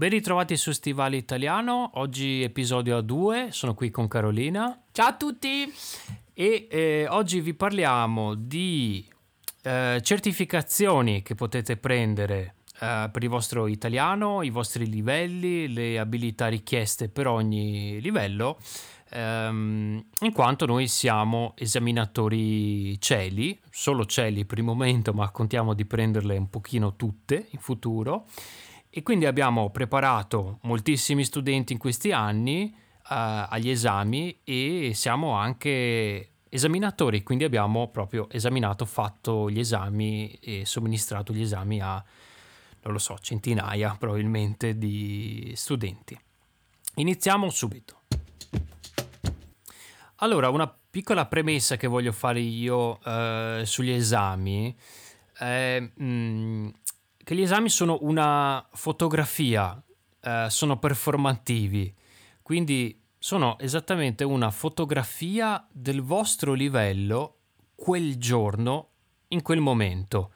Ben ritrovati su Stivale Italiano, oggi episodio a 2, sono qui con Carolina. Ciao a tutti! E eh, oggi vi parliamo di eh, certificazioni che potete prendere eh, per il vostro italiano, i vostri livelli, le abilità richieste per ogni livello, ehm, in quanto noi siamo esaminatori cieli, solo cieli per il momento, ma contiamo di prenderle un pochino tutte in futuro. E quindi abbiamo preparato moltissimi studenti in questi anni uh, agli esami e siamo anche esaminatori, quindi abbiamo proprio esaminato, fatto gli esami e somministrato gli esami a, non lo so, centinaia probabilmente di studenti. Iniziamo subito. Allora, una piccola premessa che voglio fare io uh, sugli esami è... Mh, mm, che gli esami sono una fotografia, eh, sono performativi, quindi sono esattamente una fotografia del vostro livello quel giorno, in quel momento.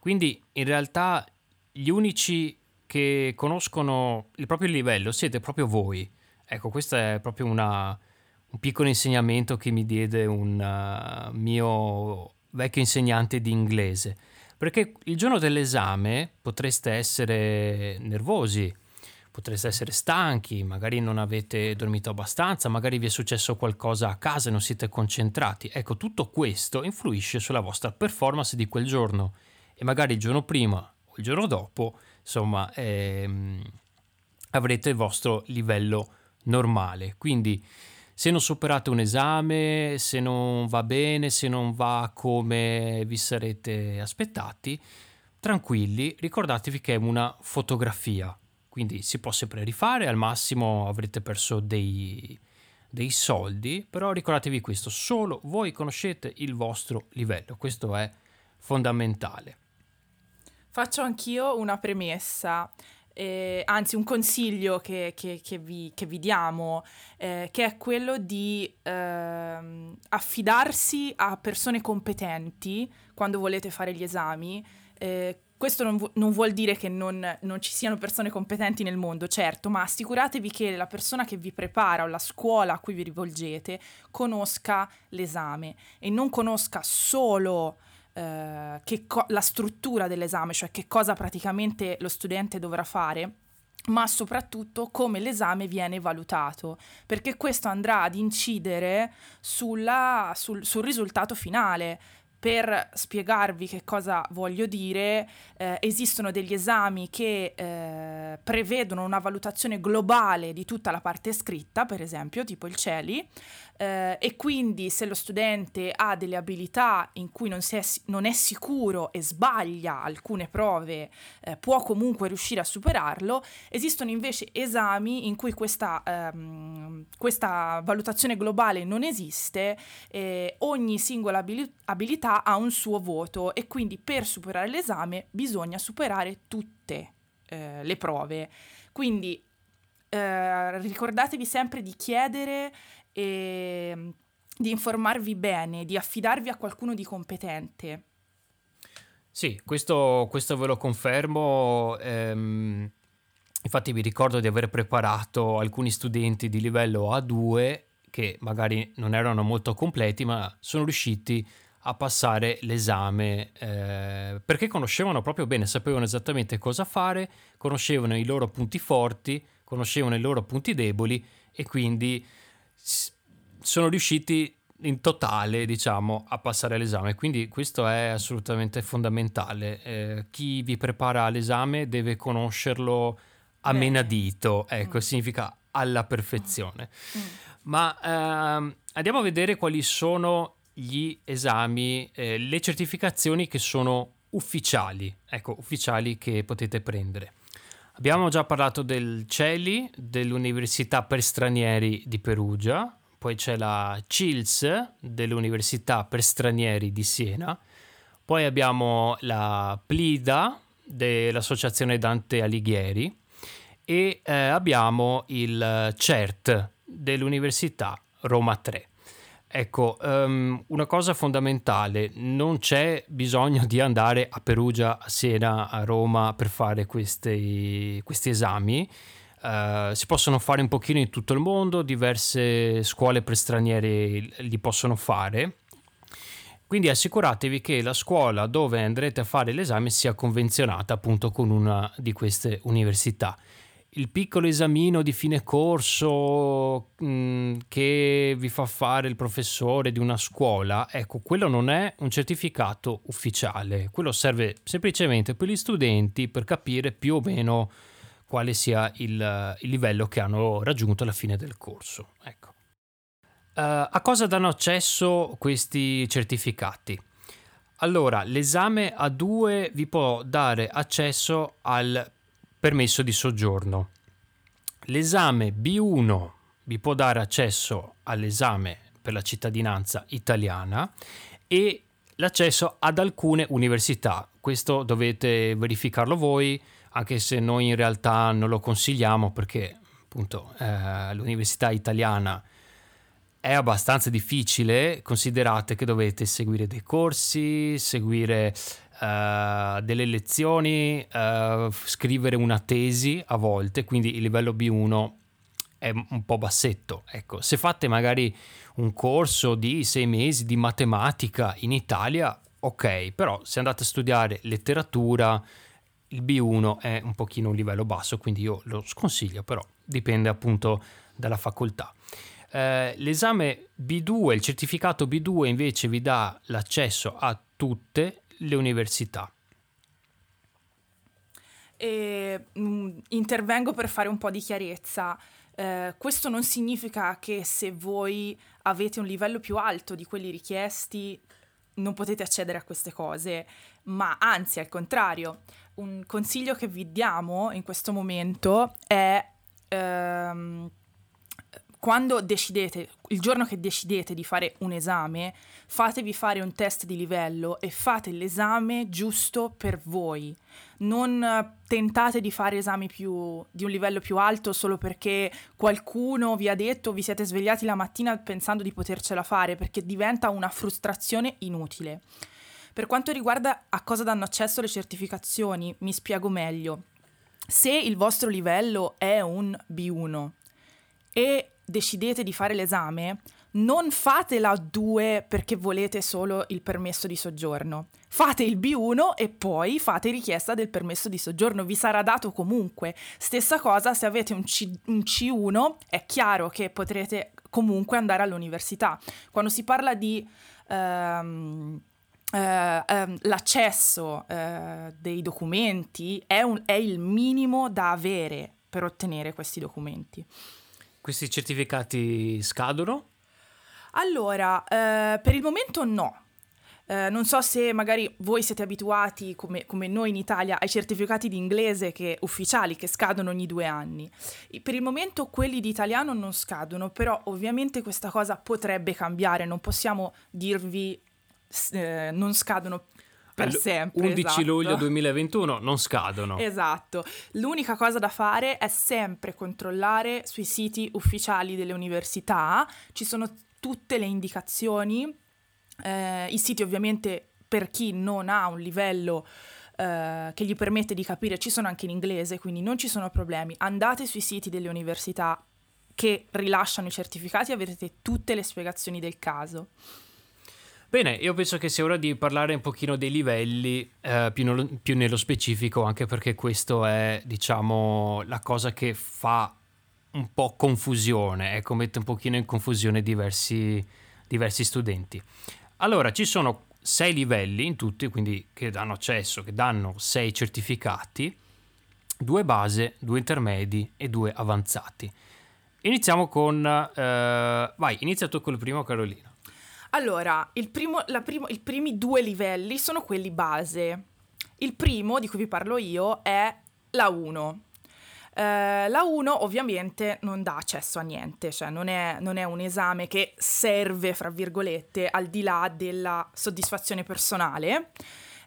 Quindi in realtà gli unici che conoscono il proprio livello siete proprio voi. Ecco, questo è proprio una, un piccolo insegnamento che mi diede un uh, mio vecchio insegnante di inglese perché il giorno dell'esame potreste essere nervosi, potreste essere stanchi, magari non avete dormito abbastanza, magari vi è successo qualcosa a casa e non siete concentrati. Ecco, tutto questo influisce sulla vostra performance di quel giorno e magari il giorno prima o il giorno dopo, insomma, ehm, avrete il vostro livello normale. Quindi se non superate un esame, se non va bene, se non va come vi sarete aspettati, tranquilli, ricordatevi che è una fotografia, quindi si può sempre rifare, al massimo avrete perso dei, dei soldi, però ricordatevi questo, solo voi conoscete il vostro livello, questo è fondamentale. Faccio anch'io una premessa eh, anzi un consiglio che, che, che, vi, che vi, diamo, eh, che è quello di eh, affidarsi a persone competenti quando volete fare gli esami. Eh, questo non, vu- non, vuol dire che non, non, ci siano persone competenti nel mondo, certo, ma assicuratevi che la persona che vi prepara o la scuola a cui vi rivolgete conosca l'esame e non conosca solo eh, co- la struttura dell'esame, cioè che cosa praticamente lo studente dovrà fare ma soprattutto come l'esame viene valutato, perché questo andrà ad incidere sulla, sul, sul risultato finale. Per spiegarvi che cosa voglio dire, eh, esistono degli esami che eh, prevedono una valutazione globale di tutta la parte scritta, per esempio, tipo il CELI, eh, e quindi se lo studente ha delle abilità in cui non, è, non è, sicuro e sbaglia alcune prove, eh, può comunque riuscire a superarlo. Esistono invece esami in cui questa, ehm, questa valutazione globale non esiste, ogni singola abil- abilità ha un suo voto e quindi per superare l'esame bisogna superare tutte eh, le prove. Quindi eh, ricordatevi sempre di chiedere e di informarvi bene, di affidarvi a qualcuno di competente. Sì, questo, questo ve lo confermo. Ehm, infatti vi ricordo di aver preparato alcuni studenti di livello A2 che magari non erano molto completi, ma sono riusciti a passare l'esame eh, perché conoscevano proprio bene, sapevano esattamente cosa fare, conoscevano i loro punti forti, conoscevano i loro punti deboli e quindi sono riusciti in totale, diciamo, a passare l'esame. Quindi questo è assolutamente fondamentale. Eh, chi vi prepara all'esame deve conoscerlo a menadito, ecco, mm. significa alla perfezione. Mm. Ma ehm, andiamo a vedere quali sono gli esami, eh, le certificazioni che sono ufficiali, ecco, ufficiali che potete prendere. Abbiamo già parlato del CELI, dell'Università per Stranieri di Perugia, poi c'è la CILS dell'Università per Stranieri di Siena, poi abbiamo la PLIDA dell'Associazione Dante Alighieri e eh, abbiamo il CERT dell'Università Roma 3. Ecco, um, una cosa fondamentale, non c'è bisogno di andare a Perugia, a Siena, a Roma per fare questi, questi esami. Uh, si possono fare un pochino in tutto il mondo, diverse scuole per stranieri li possono fare. Quindi assicuratevi che la scuola dove andrete a fare l'esame sia convenzionata appunto con una di queste università il piccolo esamino di fine corso mh, mm, che vi fa fare il professore di una scuola, ecco, quello non è un certificato ufficiale, quello serve semplicemente per gli studenti per capire più o meno quale sia il, il livello che hanno raggiunto alla fine del corso. Ecco. Uh, a cosa danno accesso questi certificati? Allora, l'esame A2 vi può dare accesso al permesso di soggiorno. L'esame B1 vi può dare accesso all'esame per la cittadinanza italiana e l'accesso ad alcune università. Questo dovete verificarlo voi, anche se noi in realtà non lo consigliamo perché appunto eh, l'università italiana è abbastanza difficile, considerate che dovete seguire dei corsi, seguire uh, delle lezioni, uh, scrivere una tesi a volte, quindi il livello B1 è un po' bassetto. Ecco, se fate magari un corso di sei mesi di matematica in Italia, ok, però se andate a studiare letteratura, il B1 è un pochino un livello basso, quindi io lo sconsiglio, però dipende appunto dalla facoltà. Eh, l'esame B2, il certificato B2 invece vi dà l'accesso a tutte le università. E, mh, mm, intervengo per fare un po' di chiarezza. Eh, questo non significa che se voi avete un livello più alto di quelli richiesti non potete accedere a queste cose, ma anzi al contrario, un consiglio che vi diamo in questo momento è ehm, quando decidete, il giorno che decidete di fare un esame, fatevi fare un test di livello e fate l'esame giusto per voi. Non tentate di fare esami più, di un livello più alto solo perché qualcuno vi ha detto, vi siete svegliati la mattina pensando di potercela fare, perché diventa una frustrazione inutile. Per quanto riguarda a cosa danno accesso le certificazioni, mi spiego meglio. Se il vostro livello è un B1 e decidete di fare l'esame, non fate la 2 perché volete solo il permesso di soggiorno. Fate il B1 e poi fate richiesta del permesso di soggiorno, vi sarà dato comunque. Stessa cosa se avete un, C- un C1, è chiaro che potrete comunque andare all'università. Quando si parla di... Um, Uh, um, l'accesso uh, dei documenti è, un, è, il minimo da avere per ottenere questi documenti. Questi certificati scadono? Allora, eh, per il momento no. Eh, non so se magari voi siete abituati, come, come, noi in Italia, ai certificati di inglese che, ufficiali che scadono ogni due anni. Per il momento quelli di italiano non scadono, però ovviamente questa cosa potrebbe cambiare, non possiamo dirvi eh, non scadono per sempre. 11 esatto. luglio 2021 non scadono. Esatto. L'unica cosa da fare è sempre controllare sui siti ufficiali delle università, ci sono tutte le indicazioni, eh, i siti ovviamente per chi non ha un livello eh, che gli permette di capire ci sono anche in inglese, quindi non ci sono problemi. Andate sui siti delle università che rilasciano i certificati e avrete tutte le spiegazioni del caso. Bene, io penso che sia ora di parlare un pochino dei livelli eh, più, no, più, nello specifico, anche perché questo è, diciamo, la cosa che fa un po' confusione, ecco, mette un pochino in confusione diversi, diversi studenti. Allora, ci sono sei livelli in tutti, quindi che danno accesso, che danno sei certificati, due base, due intermedi e due avanzati. Iniziamo con... Eh, vai, inizia tu con il primo, Carolina. Allora, il primo, primo, i primi due livelli sono quelli base. Il primo, di cui vi parlo io, è la 1. Eh, la 1 ovviamente non dà accesso a niente, cioè non è, non è, un esame che serve, fra virgolette, al di là della soddisfazione personale.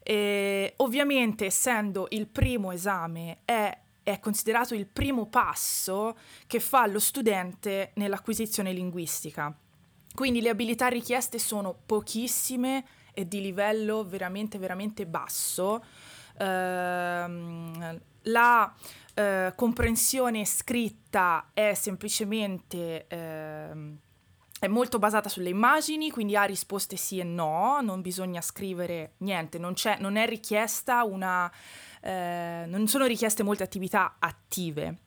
E, ovviamente, essendo il primo esame, è, è considerato il primo passo che fa lo studente nell'acquisizione linguistica Quindi le abilità richieste sono pochissime e di livello veramente, veramente basso. Uh, la uh, comprensione scritta è semplicemente... Uh, è molto basata sulle immagini, quindi ha risposte sì e no, non bisogna scrivere niente, non, non è richiesta una... Eh, non sono richieste molte attività attive.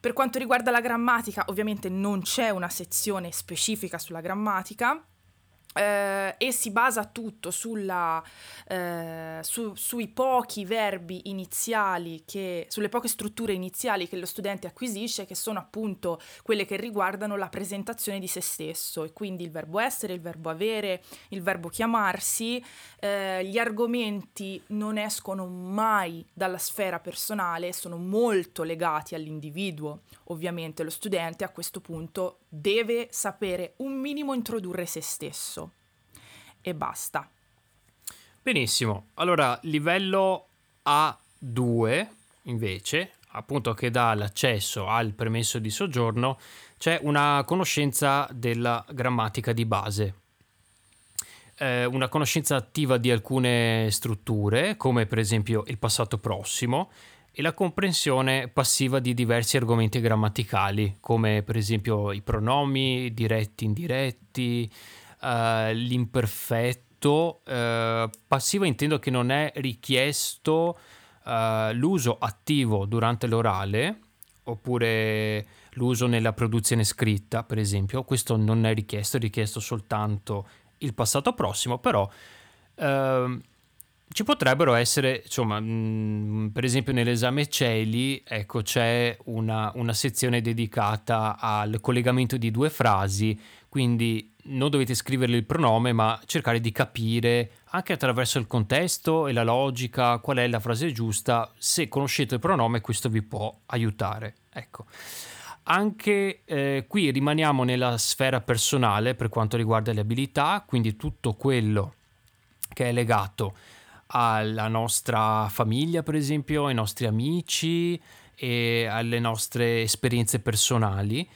Per quanto riguarda la grammatica, ovviamente non c'è una sezione specifica sulla grammatica, eh, e si basa tutto sulla, eh, su, sui pochi verbi iniziali, che, sulle poche strutture iniziali che lo studente acquisisce, che sono appunto quelle che riguardano la presentazione di se stesso, e quindi il verbo essere, il verbo avere, il verbo chiamarsi. Eh, gli argomenti non escono mai dalla sfera personale, sono molto legati all'individuo. Ovviamente lo studente a questo punto deve sapere un minimo introdurre se stesso e basta. Benissimo, allora livello A2 invece, appunto che dà l'accesso al permesso di soggiorno, c'è una conoscenza della grammatica di base. Eh, una conoscenza attiva di alcune strutture, come per esempio il passato prossimo, e la comprensione passiva di diversi argomenti grammaticali, come per esempio i pronomi diretti, indiretti, uh, l'imperfetto. Uh, passivo intendo che non è richiesto uh, l'uso attivo durante l'orale, oppure l'uso nella produzione scritta, per esempio. Questo non è richiesto, è richiesto soltanto il passato prossimo, però uh, ci potrebbero essere, insomma, mh, mm, per esempio nell'esame CELI, ecco, c'è una, una, sezione dedicata al collegamento di due frasi, quindi non dovete scrivere il pronome, ma cercare di capire anche attraverso il contesto e la logica qual è la frase giusta. Se conoscete il pronome, questo vi può aiutare. Ecco. Anche eh, qui rimaniamo nella sfera personale per quanto riguarda le abilità, quindi tutto quello che è legato alla nostra famiglia, per esempio, ai nostri amici e alle nostre esperienze personali.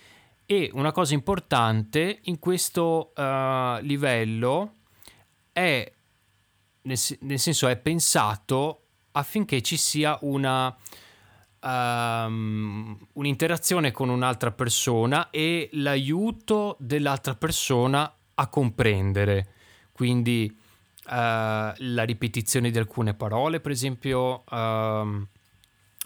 E una cosa importante in questo uh, livello è, nel, nel, senso, è pensato affinché ci sia una, um, un'interazione con un'altra persona e l'aiuto dell'altra persona a comprendere. Quindi uh, la ripetizione di alcune parole, per esempio, uh,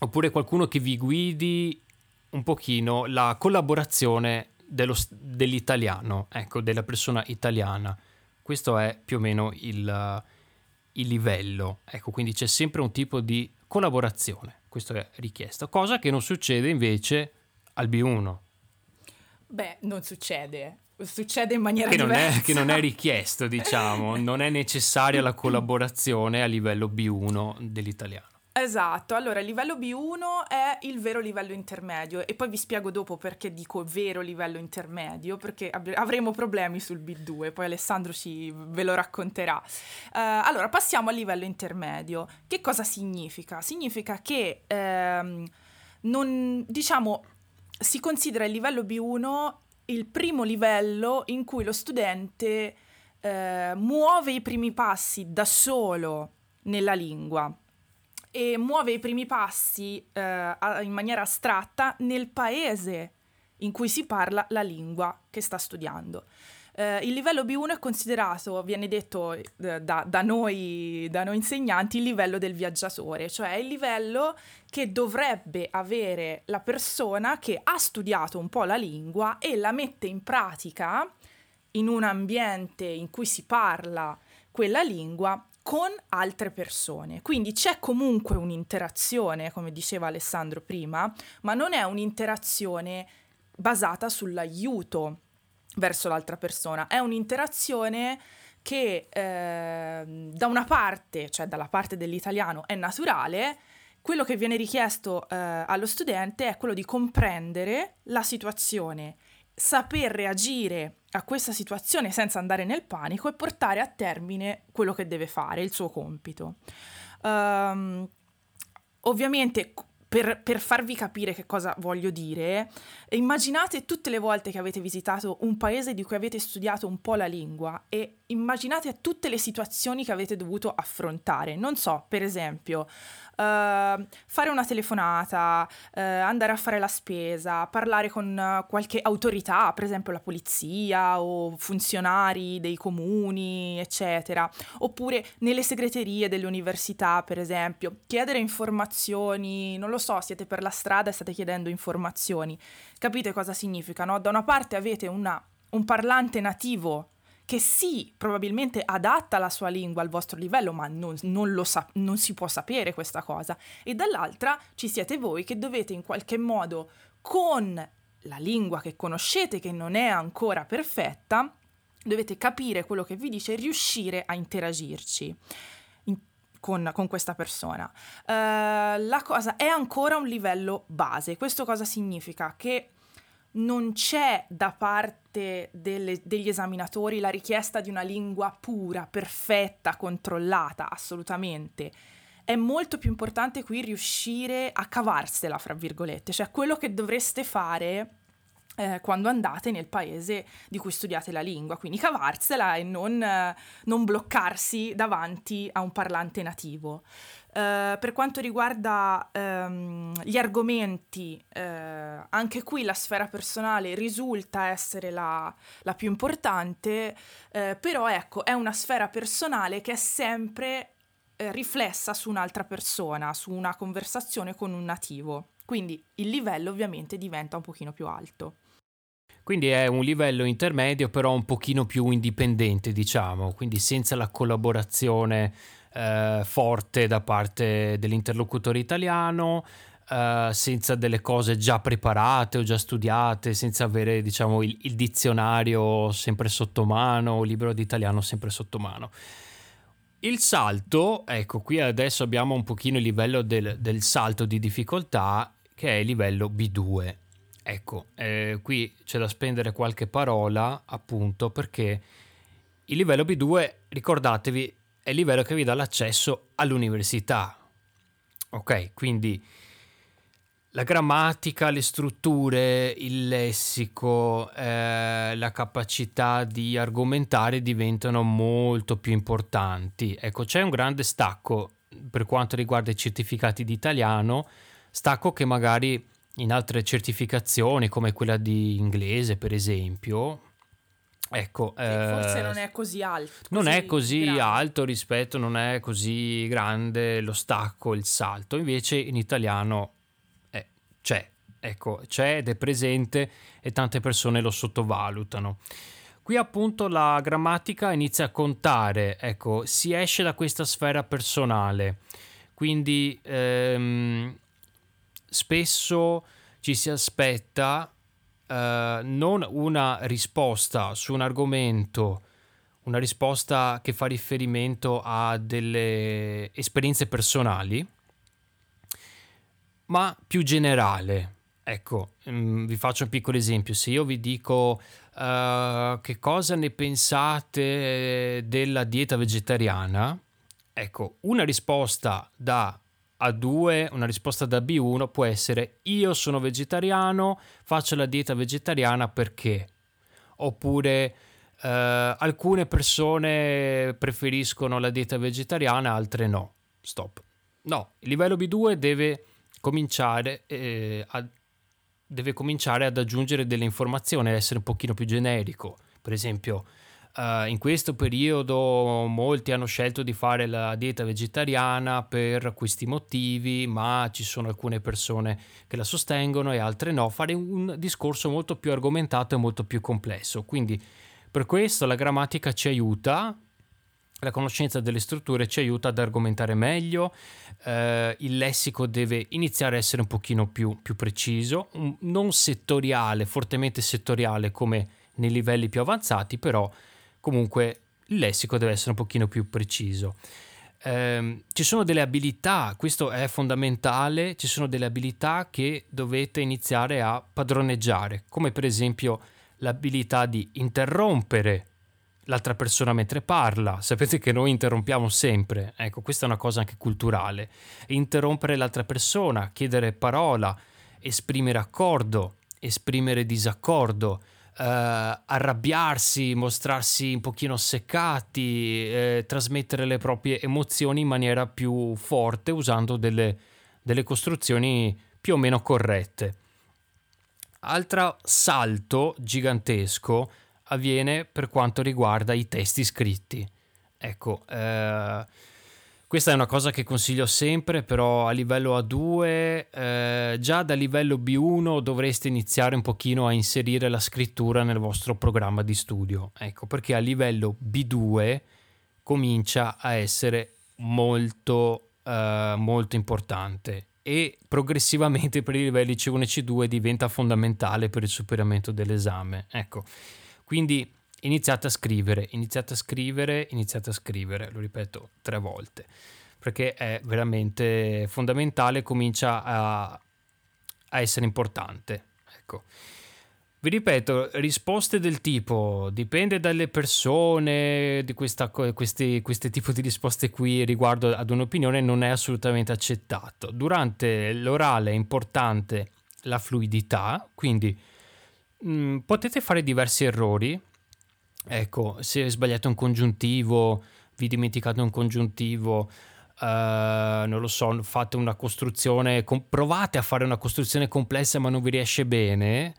oppure qualcuno che vi guidi un pochino la collaborazione dello, dell'italiano, ecco, della persona italiana. Questo è più o meno il, il livello, ecco, quindi c'è sempre un tipo di collaborazione, questo è richiesto, cosa che non succede invece al B1. Beh, non succede succede in maniera che non diversa. È, che non è richiesto, diciamo, non è necessaria la collaborazione a livello B1 dell'italiano. Esatto, allora il livello B1 è il vero livello intermedio e poi vi spiego dopo perché dico vero livello intermedio, perché avremo problemi sul B2, poi Alessandro ci, ve lo racconterà. Uh, allora passiamo al livello intermedio. Che cosa significa? Significa che ehm, non, diciamo, si considera il livello B1 il primo livello in cui lo studente eh, muove i primi passi da solo nella lingua e muove i primi passi eh, in maniera astratta nel paese in cui si parla la lingua che sta studiando. Eh, il livello B1 è considerato, viene detto eh, da, da, noi, da, noi, insegnanti, il livello del viaggiatore, cioè il livello che dovrebbe avere la persona che ha studiato un po' la lingua e la mette in pratica in un ambiente in cui si parla quella lingua con altre persone. Quindi c'è comunque un'interazione, come diceva Alessandro prima, ma non è un'interazione basata sull'aiuto verso l'altra persona. È un'interazione che eh, da una parte, cioè dalla parte dell'italiano, è naturale, quello che viene richiesto eh, allo studente è quello di comprendere la situazione, saper reagire a questa situazione senza andare nel panico e portare a termine quello che deve fare, il suo compito. Um, ovviamente per, per, farvi capire che cosa voglio dire, immaginate tutte le volte che avete visitato un paese di cui avete studiato un po' la lingua e immaginate tutte le situazioni che avete dovuto affrontare. Non so, per esempio, uh, fare una telefonata, uh, andare a fare la spesa, parlare con qualche autorità, per esempio la polizia o funzionari dei comuni, eccetera, oppure nelle segreterie delle università, per esempio, chiedere informazioni, non lo so, siete per la strada e state chiedendo informazioni. Capite cosa significa, no? Da una parte avete una, un parlante nativo che sì, probabilmente adatta la sua lingua al vostro livello, ma non, non, sa- non si può sapere questa cosa. E dall'altra ci siete voi che dovete in qualche modo, con la lingua che conoscete, che non è ancora perfetta, dovete capire quello che vi dice e riuscire a interagirci. Con, con, questa persona. Uh, la cosa è ancora un livello base. Questo cosa significa? Che non c'è da parte delle, degli esaminatori la richiesta di una lingua pura, perfetta, controllata, assolutamente. È molto più importante qui riuscire a cavarsela, fra virgolette, cioè quello che dovreste fare eh, quando andate nel paese di cui studiate la lingua, quindi cavarsela e non, eh, non bloccarsi davanti a un parlante nativo. Uh, per quanto riguarda um, gli argomenti, uh, anche qui la sfera personale risulta essere la, la più importante, uh, però ecco, è una sfera personale che è sempre riflessa su un'altra persona, su una conversazione con un nativo. Quindi il livello ovviamente diventa un pochino più alto. Quindi è un livello intermedio, però un pochino più indipendente, diciamo, quindi senza la collaborazione eh, forte da parte dell'interlocutore italiano, eh, senza delle cose già preparate o già studiate, senza avere diciamo il, il dizionario sempre sotto mano il libro di italiano sempre sotto mano. Il salto, ecco qui adesso abbiamo un pochino il livello del, del salto di difficoltà che è il livello B2. Ecco, eh, qui c'è da spendere qualche parola appunto perché il livello B2, ricordatevi, è il livello che vi dà l'accesso all'università. Ok, quindi la grammatica, le strutture, il lessico, eh, la capacità di argomentare diventano molto più importanti. Ecco, c'è un grande stacco per quanto riguarda i certificati di italiano, stacco che magari in altre certificazioni come quella di inglese, per esempio, Ecco, eh, forse non è così alto. Così non è così grande. alto rispetto, non è così grande lo stacco, il salto. Invece in italiano eh, c'è, ecco, c'è ed è presente e tante persone lo sottovalutano. Qui appunto la grammatica inizia a contare, ecco, si esce da questa sfera personale. Quindi ehm, spesso ci si aspetta uh, non una risposta su un argomento, una risposta che fa riferimento a delle esperienze personali, ma più generale. Ecco, um, vi faccio un piccolo esempio. Se io vi dico uh, che cosa ne pensate della dieta vegetariana, ecco, una risposta da a2, una risposta da B1 può essere io sono vegetariano, faccio la dieta vegetariana perché? Oppure eh, alcune persone preferiscono la dieta vegetariana, altre no. Stop. No, il livello B2 deve cominciare, eh, a, deve cominciare ad aggiungere delle informazioni, essere un pochino più generico. Per esempio, Uh, in questo periodo molti hanno scelto di fare la dieta vegetariana per questi motivi, ma ci sono alcune persone che la sostengono e altre no. Fare un discorso molto più argomentato e molto più complesso. Quindi per questo la grammatica ci aiuta, la conoscenza delle strutture ci aiuta ad argomentare meglio, uh, il lessico deve iniziare a essere un pochino più, più preciso, non settoriale, fortemente settoriale come nei livelli più avanzati, però comunque il lessico deve essere un pochino più preciso. Eh, ci sono delle abilità, questo è fondamentale, ci sono delle abilità che dovete iniziare a padroneggiare, come per esempio l'abilità di interrompere l'altra persona mentre parla. Sapete che noi interrompiamo sempre, ecco, questa è una cosa anche culturale. Interrompere l'altra persona, chiedere parola, esprimere accordo, esprimere disaccordo, arrabbiarsi, mostrarsi un pochino seccati, eh, trasmettere le proprie emozioni in maniera più forte usando delle, delle costruzioni più o meno corrette. Altro salto gigantesco avviene per quanto riguarda i testi scritti. Ecco, eh, questa è una cosa che consiglio sempre, però a livello A2, eh, già da livello B1 dovreste iniziare un pochino a inserire la scrittura nel vostro programma di studio. Ecco, perché a livello B2 comincia a essere molto, eh, molto importante e progressivamente per i livelli C1 e C2 diventa fondamentale per il superamento dell'esame. Ecco, quindi iniziate a scrivere, iniziate a scrivere, iniziate a scrivere, lo ripeto tre volte, perché è veramente fondamentale, comincia a, a essere importante. Ecco. Vi ripeto, risposte del tipo dipende dalle persone, di questa, questi, questi tipi di risposte qui riguardo ad un'opinione non è assolutamente accettato. Durante l'orale è importante la fluidità, quindi mh, potete fare diversi errori. Ecco, se sbagliate un congiuntivo, vi dimenticate un congiuntivo, uh, non lo so, fate una costruzione, provate a fare una costruzione complessa ma non vi riesce bene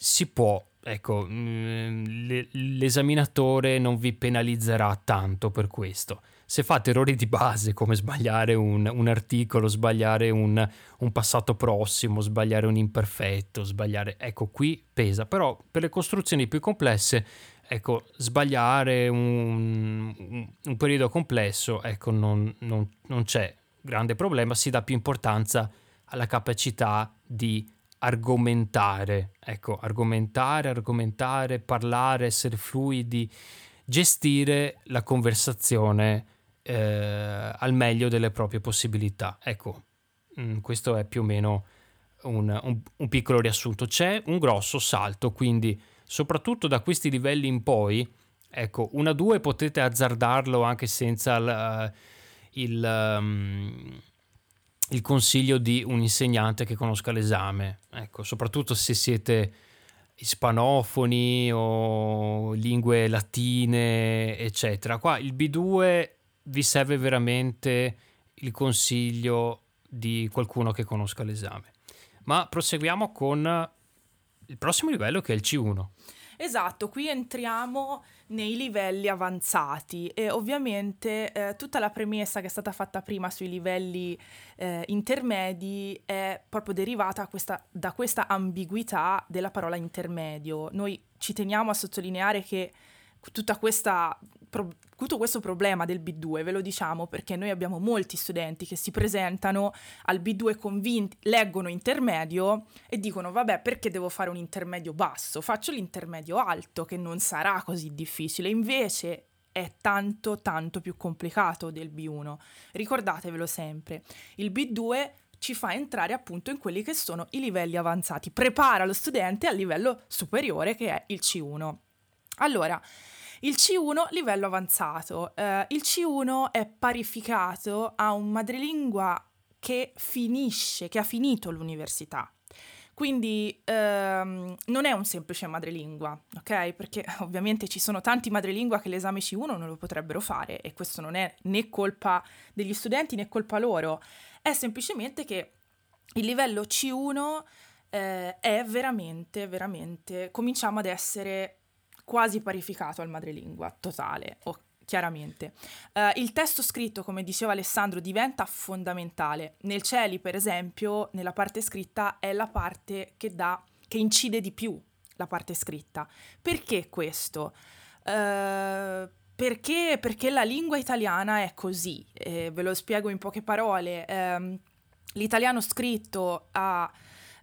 si può, ecco, mm, l'esaminatore non vi penalizzerà tanto per questo. Se fate errori di base come sbagliare un, un articolo, sbagliare un, un, passato prossimo, sbagliare un imperfetto, sbagliare... Ecco, qui pesa. Però per le costruzioni più complesse, ecco, sbagliare un, un periodo complesso, ecco, non, non, non c'è grande problema, si dà più importanza alla capacità di argomentare, ecco, argomentare, argomentare, parlare, essere fluidi, gestire la conversazione eh, al meglio delle proprie possibilità. Ecco, mh, mm, questo è più o meno un, un, un, piccolo riassunto. C'è un grosso salto, quindi soprattutto da questi livelli in poi, ecco, una 2 potete azzardarlo anche senza l, il... Um, il consiglio di un insegnante che conosca l'esame, ecco, soprattutto se siete ispanofoni o lingue latine, eccetera. Qua il B2 vi serve veramente il consiglio di qualcuno che conosca l'esame. Ma proseguiamo con il prossimo livello che è il C1. Esatto, qui entriamo nei livelli avanzati e ovviamente eh, tutta la premessa che è stata fatta prima sui livelli eh, intermedi è proprio derivata questa, da questa ambiguità della parola intermedio. Noi ci teniamo a sottolineare che tutta questa pro- tutto questo problema del B2 ve lo diciamo perché noi abbiamo molti studenti che si presentano al B2 convinti, leggono intermedio e dicono vabbè perché devo fare un intermedio basso, faccio l'intermedio alto che non sarà così difficile, invece è tanto tanto più complicato del B1. Ricordatevelo sempre, il B2 ci fa entrare appunto in quelli che sono i livelli avanzati, prepara lo studente al livello superiore che è il C1. Allora, il C1 livello avanzato. Uh, il C1 è parificato a un madrelingua che finisce, che ha finito l'università. Quindi ehm, non è un semplice madrelingua, ok? Perché ovviamente ci sono tanti madrelingua che l'esame C1 non lo potrebbero fare e questo non è né colpa degli studenti né colpa loro, è semplicemente che il livello C1 eh, è veramente, veramente, cominciamo ad essere quasi parificato al madrelingua, totale, oh, chiaramente. Uh, il testo scritto, come diceva Alessandro, diventa fondamentale. Nel Cieli, per esempio, nella parte scritta è la parte che dà, che incide di più la parte scritta. Perché questo? Uh, perché, perché, la lingua italiana è così, eh, ve lo spiego in poche parole. Eh, l'italiano scritto ha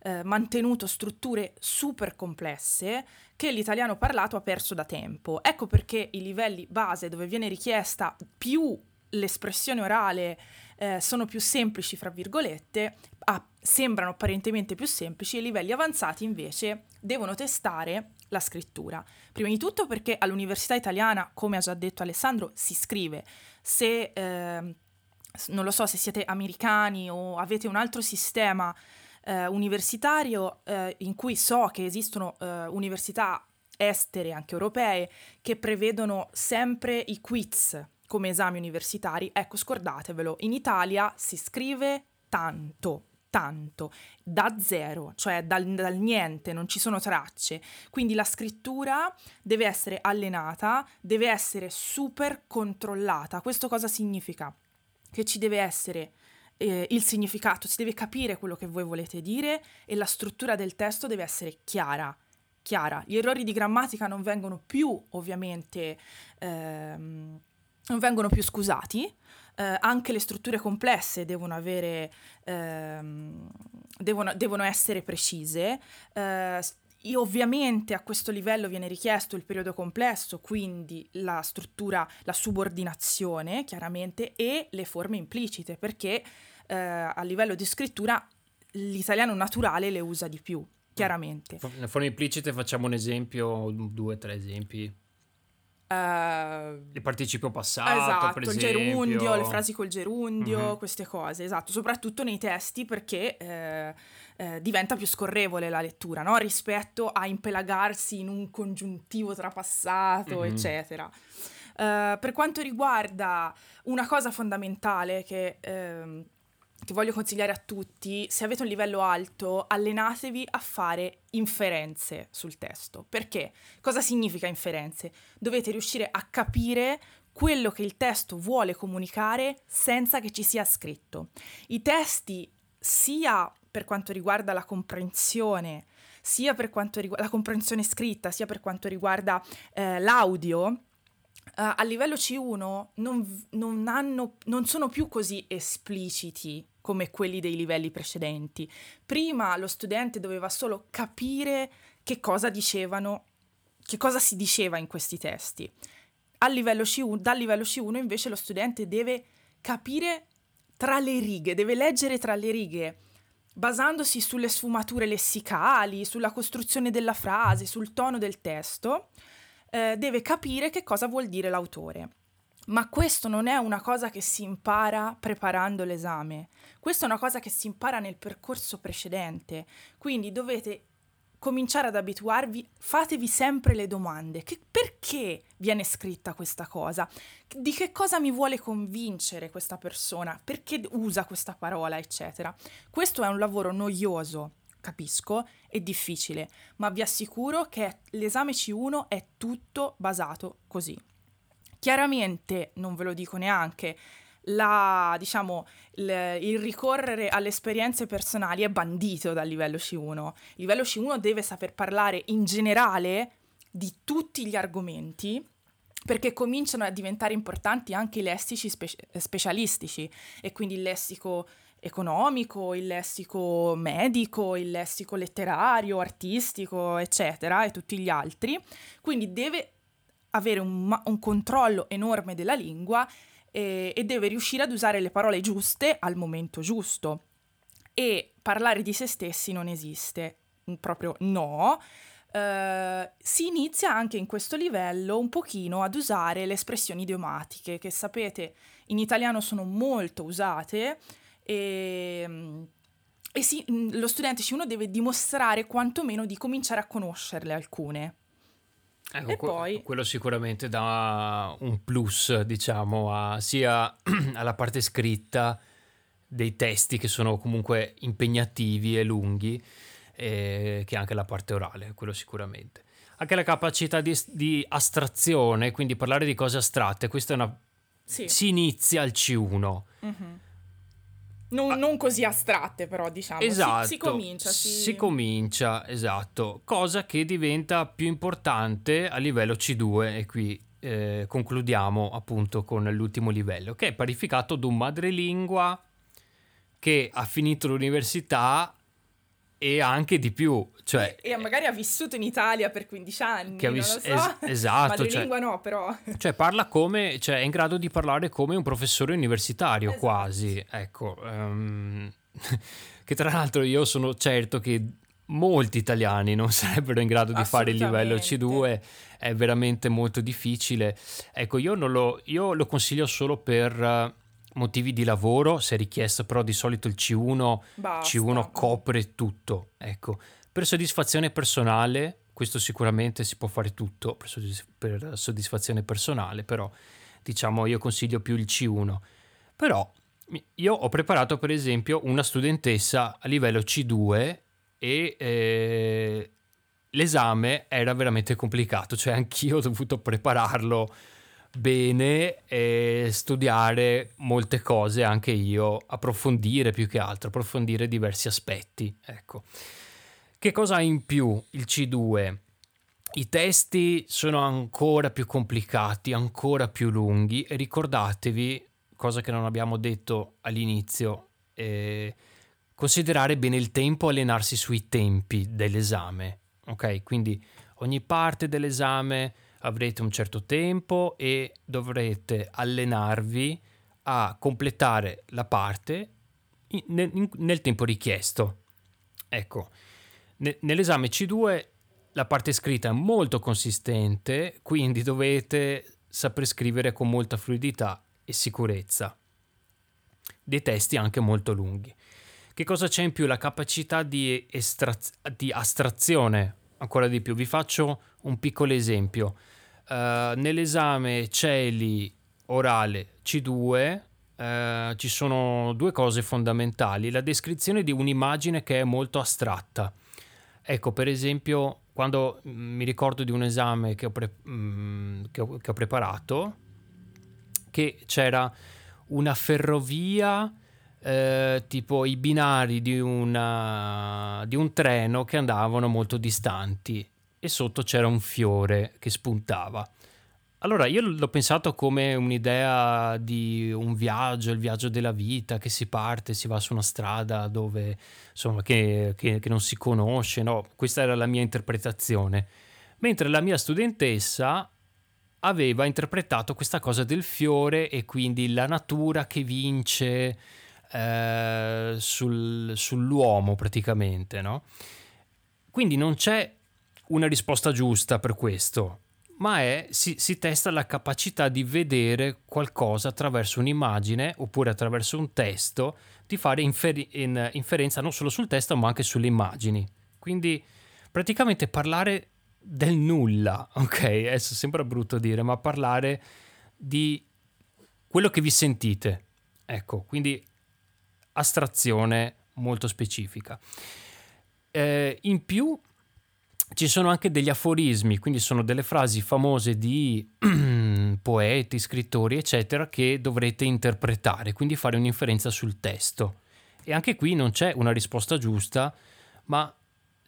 eh, mantenuto strutture super complesse che l'italiano parlato ha perso da tempo. Ecco perché i livelli base dove viene richiesta più l'espressione orale eh, sono più semplici, fra virgolette, ah, sembrano apparentemente più semplici e i livelli avanzati invece devono testare la scrittura. Prima di tutto perché all'università italiana, come ha già detto Alessandro, si scrive. Se, eh, non lo so, se siete americani o avete un altro sistema eh, universitario eh, in cui so che esistono eh, università estere, anche europee, che prevedono sempre i quiz come esami universitari, ecco, scordatevelo, in Italia si scrive tanto, tanto, da zero, cioè dal, dal, niente, non ci sono tracce. Quindi la scrittura deve essere allenata, deve essere super controllata. Questo cosa significa? Che ci deve essere eh, il significato, si deve capire quello che voi volete dire e la struttura del testo deve essere chiara. Chiara. Gli errori di grammatica non vengono più, ovviamente, ehm, non vengono più scusati, eh, anche le strutture complesse devono, avere, ehm, devono, devono essere precise. Eh, e ovviamente a questo livello viene richiesto il periodo complesso, quindi la struttura, la subordinazione chiaramente e le forme implicite, perché eh, a livello di scrittura l'italiano naturale le usa di più, chiaramente. Le forme implicite facciamo un esempio, due o tre esempi. Uh, il participio passato, esatto, il gerundio, le frasi col gerundio, uh-huh. queste cose, esatto, soprattutto nei testi perché eh, eh, diventa più scorrevole la lettura, no? rispetto a impelagarsi in un congiuntivo trapassato, uh-huh. eccetera. Uh, per quanto riguarda una cosa fondamentale che eh, che voglio consigliare a tutti, se avete un livello alto, allenatevi a fare inferenze sul testo. Perché? Cosa significa inferenze? Dovete riuscire a capire quello che il testo vuole comunicare senza che ci sia scritto. I testi, sia per quanto riguarda la comprensione, sia per quanto riguarda la comprensione scritta, sia per quanto riguarda eh, l'audio, Uh, a livello C1 non, non, hanno, non sono più così espliciti come quelli dei livelli precedenti. Prima lo studente doveva solo capire che cosa dicevano, che cosa si diceva in questi testi. Livello C1, dal livello C1 invece lo studente deve capire tra le righe, deve leggere tra le righe, basandosi sulle sfumature lessicali, sulla costruzione della frase, sul tono del testo, eh, deve capire che cosa vuol dire l'autore. Ma questo non è una cosa che si impara preparando l'esame, questa è una cosa che si impara nel percorso precedente, quindi dovete cominciare ad abituarvi, fatevi sempre le domande. Che, perché viene scritta questa cosa? Di che cosa mi vuole convincere questa persona? Perché usa questa parola, eccetera? Questo è un lavoro noioso, capisco, è difficile, ma vi assicuro che l'esame C1 è tutto basato così. Chiaramente, non ve lo dico neanche, la, diciamo, il, il, ricorrere alle esperienze personali è bandito dal livello C1. Il livello C1 deve saper parlare in generale di tutti gli argomenti perché cominciano a diventare importanti anche i lessici spe- specialistici e quindi il lessico economico, il lessico medico, il lessico letterario, artistico, eccetera, e tutti gli altri. Quindi deve avere un, un controllo enorme della lingua e, e deve riuscire ad usare le parole giuste al momento giusto. E parlare di se stessi non esiste, proprio no. Uh, si inizia anche in questo livello un pochino ad usare le espressioni idiomatiche che sapete in italiano sono molto usate e, e sì, lo studente C1 deve dimostrare quantomeno di cominciare a conoscerle alcune. Ecco, e poi... quello sicuramente dà un plus, diciamo, a, sia alla parte scritta dei testi che sono comunque impegnativi e lunghi, eh, che anche la parte orale, quello sicuramente. Anche la capacità di, di astrazione, quindi parlare di cose astratte, questa è una... Sì. Si inizia al C1. Mm-hmm. Non, ah. non, così astratte, però, diciamo. Esatto. Si, si comincia. Si... si... comincia, esatto. Cosa che diventa più importante a livello C2 e qui eh, concludiamo appunto con l'ultimo livello, che è parificato ad un madrelingua che ha finito l'università e anche di più. Cioè, e, e, magari ha vissuto in Italia per 15 anni, che ha vis- so. es- esatto. Madrelingua cioè, no, però. Cioè parla come, cioè è in grado di parlare come un professore universitario esatto. quasi, ecco. Um, che tra l'altro io sono certo che molti italiani non sarebbero in grado di fare il livello C2, è veramente molto difficile. Ecco, io, lo, io lo consiglio solo per motivi di lavoro, se richiesto, però di solito il C1, C1 copre tutto. Ecco, per soddisfazione personale, questo sicuramente si può fare tutto per, soddisf- per soddisfazione personale, però diciamo io consiglio più il C1. Però io ho preparato per esempio una studentessa a livello C2 e eh, l'esame era veramente complicato, cioè anch'io ho dovuto prepararlo bene e studiare molte cose anche io, approfondire più che altro, approfondire diversi aspetti, ecco. Che cosa ha in più il C2? I testi sono ancora più complicati, ancora più lunghi e ricordatevi, cosa che non abbiamo detto all'inizio, eh, considerare bene il tempo, allenarsi sui tempi dell'esame, ok? Quindi ogni parte dell'esame avrete un certo tempo e dovrete allenarvi a completare la parte in, in, nel tempo richiesto. Ecco, ne, nell'esame C2 la parte scritta è molto consistente, quindi dovete saper scrivere con molta fluidità e sicurezza. Dei testi anche molto lunghi. Che cosa c'è in più? La capacità di, estraz- di astrazione, ancora di più. Vi faccio un piccolo esempio. Uh, nell'esame CELI orale C2 uh, eh, ci sono due cose fondamentali. La descrizione di un'immagine che è molto astratta. Ecco, per esempio, quando mm, mi ricordo di un esame che ho, pre- mm, che ho, che ho preparato, che c'era una ferrovia eh, tipo i binari di, una, di, un treno che andavano molto distanti e sotto c'era un fiore che spuntava. Allora io l'ho pensato come un'idea di un viaggio, il viaggio della vita, che si parte, si va su una strada dove, insomma, che, che, che non si conosce, no? Questa era la mia interpretazione. Mentre la mia studentessa aveva interpretato questa cosa del fiore e quindi la natura che vince eh, sul, sull'uomo praticamente, no? Quindi non c'è una risposta giusta per questo, ma è, si, si, testa la capacità di vedere qualcosa attraverso un'immagine oppure attraverso un testo, di fare inferi- in, inferenza non solo sul testo ma anche sulle immagini. Quindi praticamente parlare del nulla, ok? Adesso sembra brutto dire, ma parlare di quello che vi sentite. Ecco, quindi astrazione molto specifica. Eh, in più ci sono anche degli aforismi, quindi sono delle frasi famose di poeti, scrittori, eccetera, che dovrete interpretare, quindi fare un'inferenza sul testo. E anche qui non c'è una risposta giusta, ma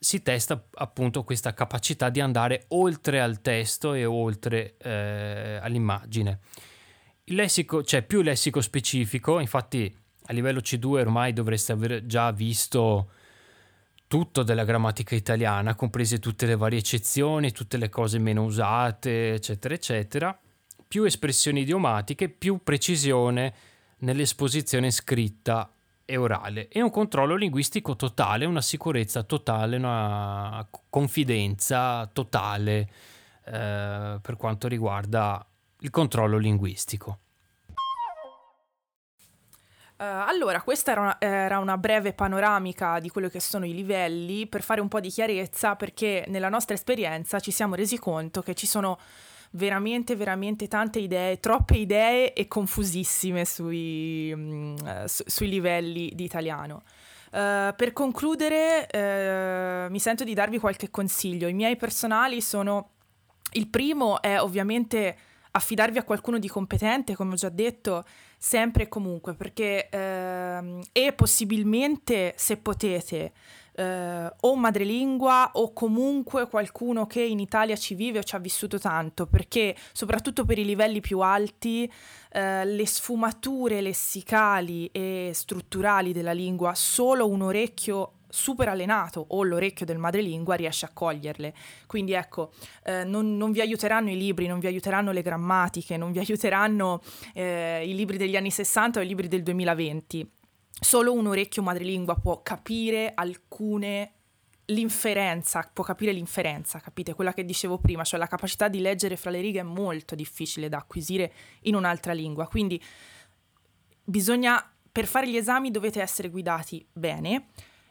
si testa appunto questa capacità di andare oltre al testo e oltre eh, all'immagine. Il lessico, c'è più lessico specifico, infatti a livello C2 ormai dovreste aver già visto tutto della grammatica italiana, comprese tutte le varie eccezioni, tutte le cose meno usate, eccetera, eccetera. Più espressioni idiomatiche, più precisione nell'esposizione scritta e orale e un controllo linguistico totale, una sicurezza totale, una confidenza totale eh, per quanto riguarda il controllo linguistico. Uh, allora, questa era una, era una, breve panoramica di quello che sono i livelli per fare un po' di chiarezza perché nella nostra esperienza ci siamo resi conto che ci sono veramente, veramente tante idee, troppe idee e confusissime sui, mm, su, sui livelli di italiano. Uh, per concludere, uh, mi sento di darvi qualche consiglio. I miei personali sono... Il primo è ovviamente affidarvi a qualcuno di competente, come ho già detto, sempre e comunque, perché ehm, e possibilmente se potete eh, o madrelingua o comunque qualcuno che in Italia ci vive o ci ha vissuto tanto, perché soprattutto per i livelli più alti eh, le sfumature lessicali e strutturali della lingua solo un orecchio super allenato o l'orecchio del madrelingua riesce a coglierle. Quindi ecco, eh, non, non, vi aiuteranno i libri, non vi aiuteranno le grammatiche, non vi aiuteranno eh, i libri degli anni 60 o i libri del 2020. Solo un orecchio madrelingua può capire alcune l'inferenza, può capire l'inferenza, capite? Quella che dicevo prima, cioè la capacità di leggere fra le righe è molto difficile da acquisire in un'altra lingua. Quindi bisogna, per fare gli esami dovete essere guidati bene.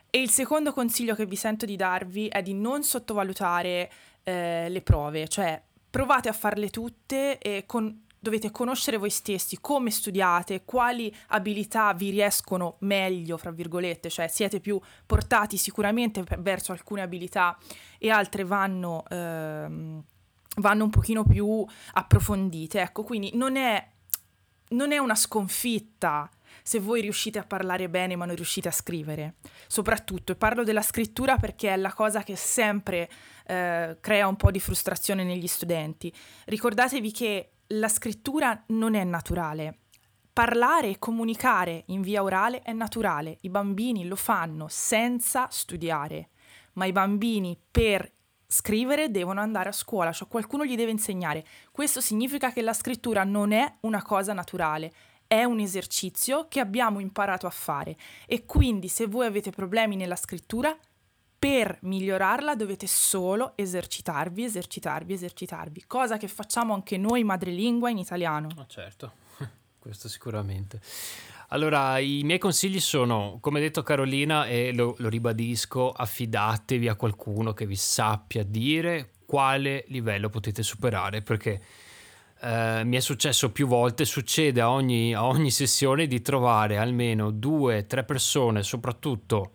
E il secondo consiglio che vi sento di darvi è di non sottovalutare eh, le prove, cioè provate a farle tutte e con dovete conoscere voi stessi, come studiate, quali abilità vi riescono meglio, fra virgolette, cioè siete più portati sicuramente verso alcune abilità e altre vanno, ehm, vanno un pochino più approfondite. Ecco, quindi non è, non è una sconfitta se voi riuscite a parlare bene ma non riuscite a scrivere. Soprattutto, e parlo della scrittura perché è la cosa che sempre eh, crea un po' di frustrazione negli studenti. Ricordatevi che la scrittura non è naturale. Parlare e comunicare in via orale è naturale, i bambini lo fanno senza studiare, ma i bambini per scrivere devono andare a scuola, cioè qualcuno gli deve insegnare. Questo significa che la scrittura non è una cosa naturale, è un esercizio che abbiamo imparato a fare e quindi se voi avete problemi nella scrittura per migliorarla dovete solo esercitarvi, esercitarvi, esercitarvi, cosa che facciamo anche noi madrelingua in italiano. Oh, certo, questo sicuramente. Allora, i miei consigli sono, come detto Carolina, e lo, lo ribadisco, affidatevi a qualcuno che vi sappia dire quale livello potete superare, perché eh, mi è successo più volte, succede a ogni, a ogni sessione di trovare almeno due, tre persone, soprattutto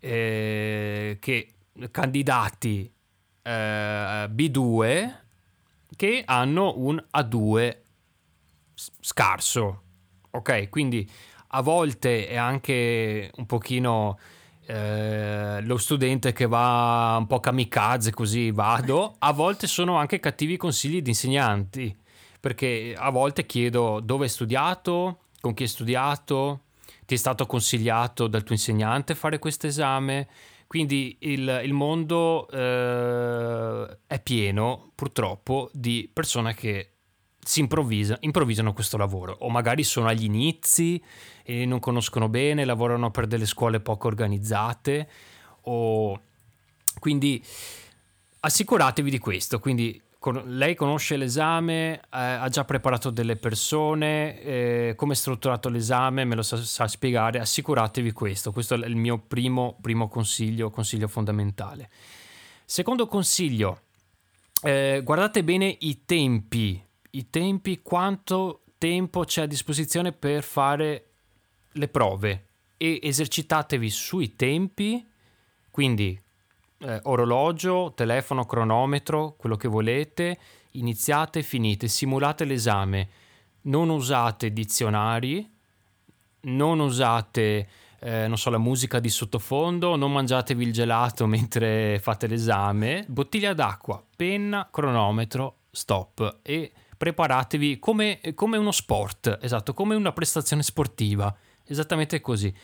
eh, che candidati eh, B2 che hanno un A2 scarso. Ok, quindi a volte è anche un pochino eh, lo studente che va un po' kamikaze così vado, a volte sono anche cattivi consigli di insegnanti, perché a volte chiedo dove hai studiato, con chi hai studiato, ti è stato consigliato dal tuo insegnante fare questo esame. Quindi il, il mondo eh, è pieno, purtroppo, di persone che si improvvisa, improvvisano questo lavoro. O magari sono agli inizi e non conoscono bene, lavorano per delle scuole poco organizzate o quindi assicuratevi di questo, quindi lei conosce l'esame, eh, ha già preparato delle persone, eh, come è strutturato l'esame, me lo sa, sa, spiegare, assicuratevi questo, questo è il mio primo, primo consiglio, consiglio fondamentale. Secondo consiglio, eh, guardate bene i tempi, i tempi, quanto tempo c'è a disposizione per fare le prove. E esercitatevi sui tempi, quindi eh, orologio, telefono, cronometro, quello che volete, iniziate, finite, simulate l'esame, non usate dizionari, non usate, eh, non so, la musica di sottofondo, non mangiatevi il gelato mentre fate l'esame, bottiglia d'acqua, penna, cronometro, stop. E preparatevi come, come uno sport, esatto, come una prestazione sportiva, esattamente così.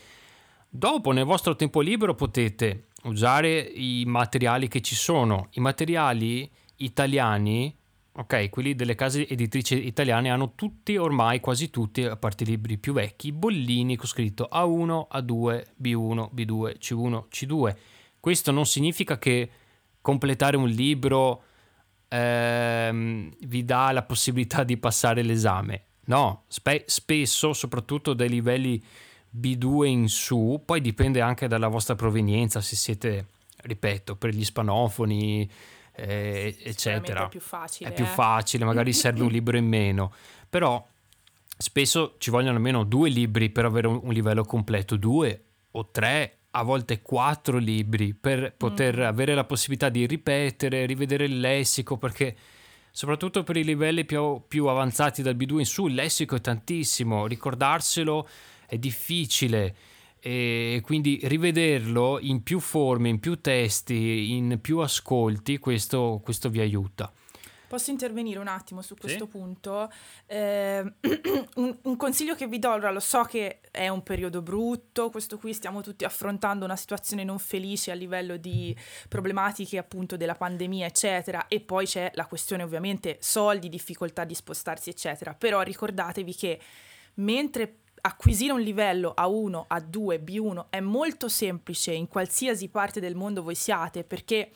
Dopo, nel vostro tempo libero, potete usare i materiali che ci sono. I materiali italiani, ok, quelli delle case editrici italiane hanno tutti, ormai quasi tutti, a parte i libri più vecchi, bollini con scritto A1, A2, B1, B2, C1, C2. Questo non significa che completare un libro ehm, vi dà la possibilità di passare l'esame. No, spe- spesso, soprattutto dai livelli B2 in su, poi dipende anche dalla vostra provenienza, se siete, ripeto, per gli spanofoni, eh, eccetera. È più facile. È più eh? facile, magari serve un libro in meno, però spesso ci vogliono almeno due libri per avere un livello completo, due o tre a volte quattro libri per poter mm. avere la possibilità di ripetere, rivedere il lessico, perché soprattutto per i livelli più, più avanzati dal B2 in su, il lessico è tantissimo, ricordarselo è difficile e quindi rivederlo in più forme, in più testi, in più ascolti, questo, questo vi aiuta. Posso intervenire un attimo su questo sì? punto? Eh, un, un, consiglio che vi do, allora lo so che è un periodo brutto, questo qui stiamo tutti affrontando una situazione non felice a livello di problematiche appunto della pandemia, eccetera, e poi c'è la questione ovviamente soldi, difficoltà di spostarsi, eccetera, però ricordatevi che mentre acquisire un livello A1, A2, B1 è molto semplice in qualsiasi parte del mondo voi siate perché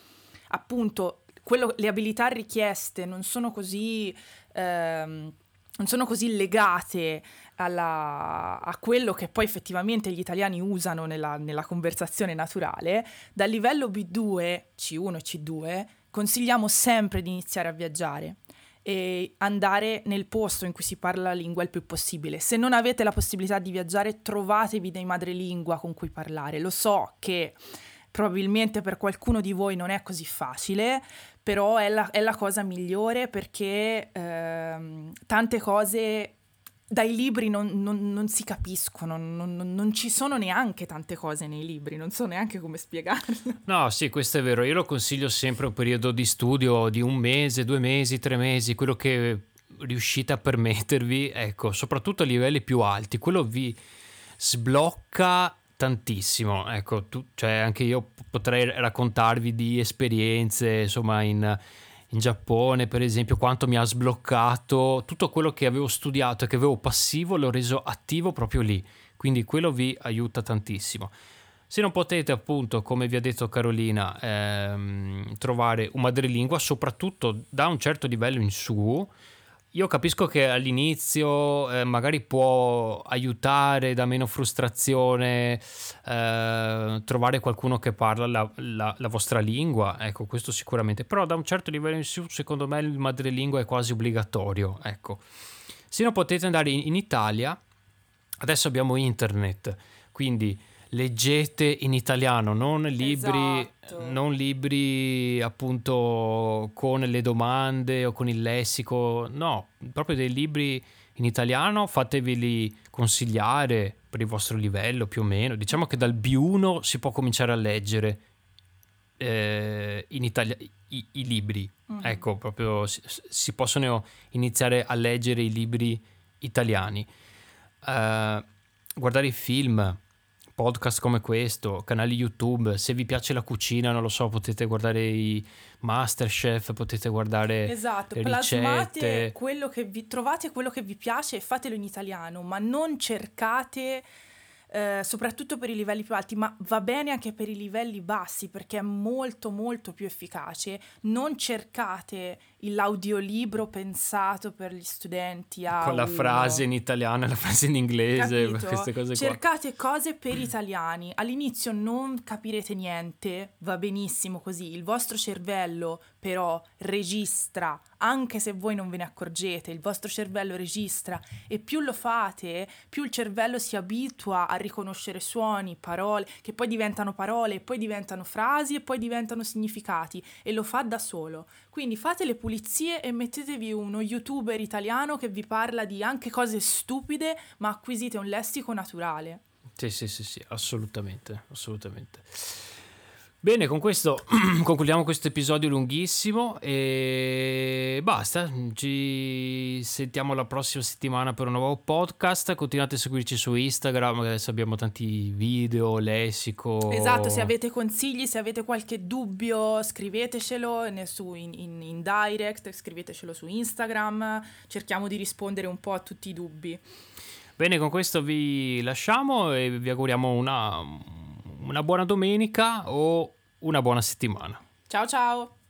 appunto quello, le abilità richieste non sono così, ehm, non sono così legate alla, a quello che poi effettivamente gli italiani usano nella, nella conversazione naturale, dal livello B2, C1 e C2, consigliamo sempre di iniziare a viaggiare e andare nel posto in cui si parla la lingua il più possibile. Se non avete la possibilità di viaggiare, trovatevi dei madrelingua con cui parlare. Lo so che probabilmente per qualcuno di voi non è così facile, però è la, è la cosa migliore perché ehm, tante cose dai libri non, non, non si capiscono, non, non, ci sono neanche tante cose nei libri, non so neanche come spiegarlo. No, sì, questo è vero, io lo consiglio sempre un periodo di studio di un mese, due mesi, tre mesi, quello che riuscite a permettervi, ecco, soprattutto a livelli più alti, quello vi sblocca tantissimo. Ecco, tu, cioè anche io potrei raccontarvi di esperienze, insomma, in, in, Giappone, per esempio, quanto mi ha sbloccato tutto quello che avevo studiato e che avevo passivo, l'ho reso attivo proprio lì. Quindi quello vi aiuta tantissimo. Se non potete, appunto, come vi ha detto Carolina, ehm, trovare un madrelingua, soprattutto da un certo livello in su, io capisco che all'inizio eh, magari può aiutare da meno frustrazione eh, trovare qualcuno che parla la, la, la, vostra lingua, ecco, questo sicuramente, però da un certo livello in su, secondo me il madrelingua è quasi obbligatorio, ecco. Se non potete andare in, in Italia, adesso abbiamo internet, quindi leggete in italiano, non libri, esatto. non libri appunto con le domande o con il lessico, no, proprio dei libri in italiano, fateveli consigliare per il vostro livello più o meno. Diciamo che dal B1 si può cominciare a leggere eh, in Italia i, i libri, mm-hmm. ecco, proprio si, si, possono iniziare a leggere i libri italiani. Uh, guardare i film, podcast come questo, canali YouTube, se vi piace la cucina, non lo so, potete guardare i Masterchef, potete guardare esatto, plasmate quello che vi trovate quello che vi piace e fatelo in italiano, ma non cercate eh, soprattutto per i livelli più alti, ma va bene anche per i livelli bassi perché è molto molto più efficace. Non cercate l'audiolibro pensato per gli studenti a con la frase in italiano la frase in inglese, queste cose qua. Cercate cose per italiani. All'inizio non capirete niente, va benissimo così. Il vostro cervello però registra, anche se voi non ve ne accorgete, il vostro cervello registra e più lo fate, più il cervello si abitua a riconoscere suoni, parole, che poi diventano parole, poi diventano frasi e poi diventano significati e lo fa da solo. Quindi fate le pulizie e mettetevi uno youtuber italiano che vi parla di anche cose stupide, ma acquisite un lessico naturale. Sì, sì, sì, sì, assolutamente, assolutamente. Bene, con questo concludiamo questo episodio lunghissimo e basta. Ci sentiamo la prossima settimana per un nuovo podcast. Continuate a seguirci su Instagram, adesso abbiamo tanti video, lessico. Esatto, se avete consigli, se avete qualche dubbio, scrivetecelo su, in, in, in direct, scrivetecelo su Instagram. Cerchiamo di rispondere un po' a tutti i dubbi. Bene, con questo vi lasciamo e vi auguriamo una una buona domenica o una buona settimana. Ciao ciao!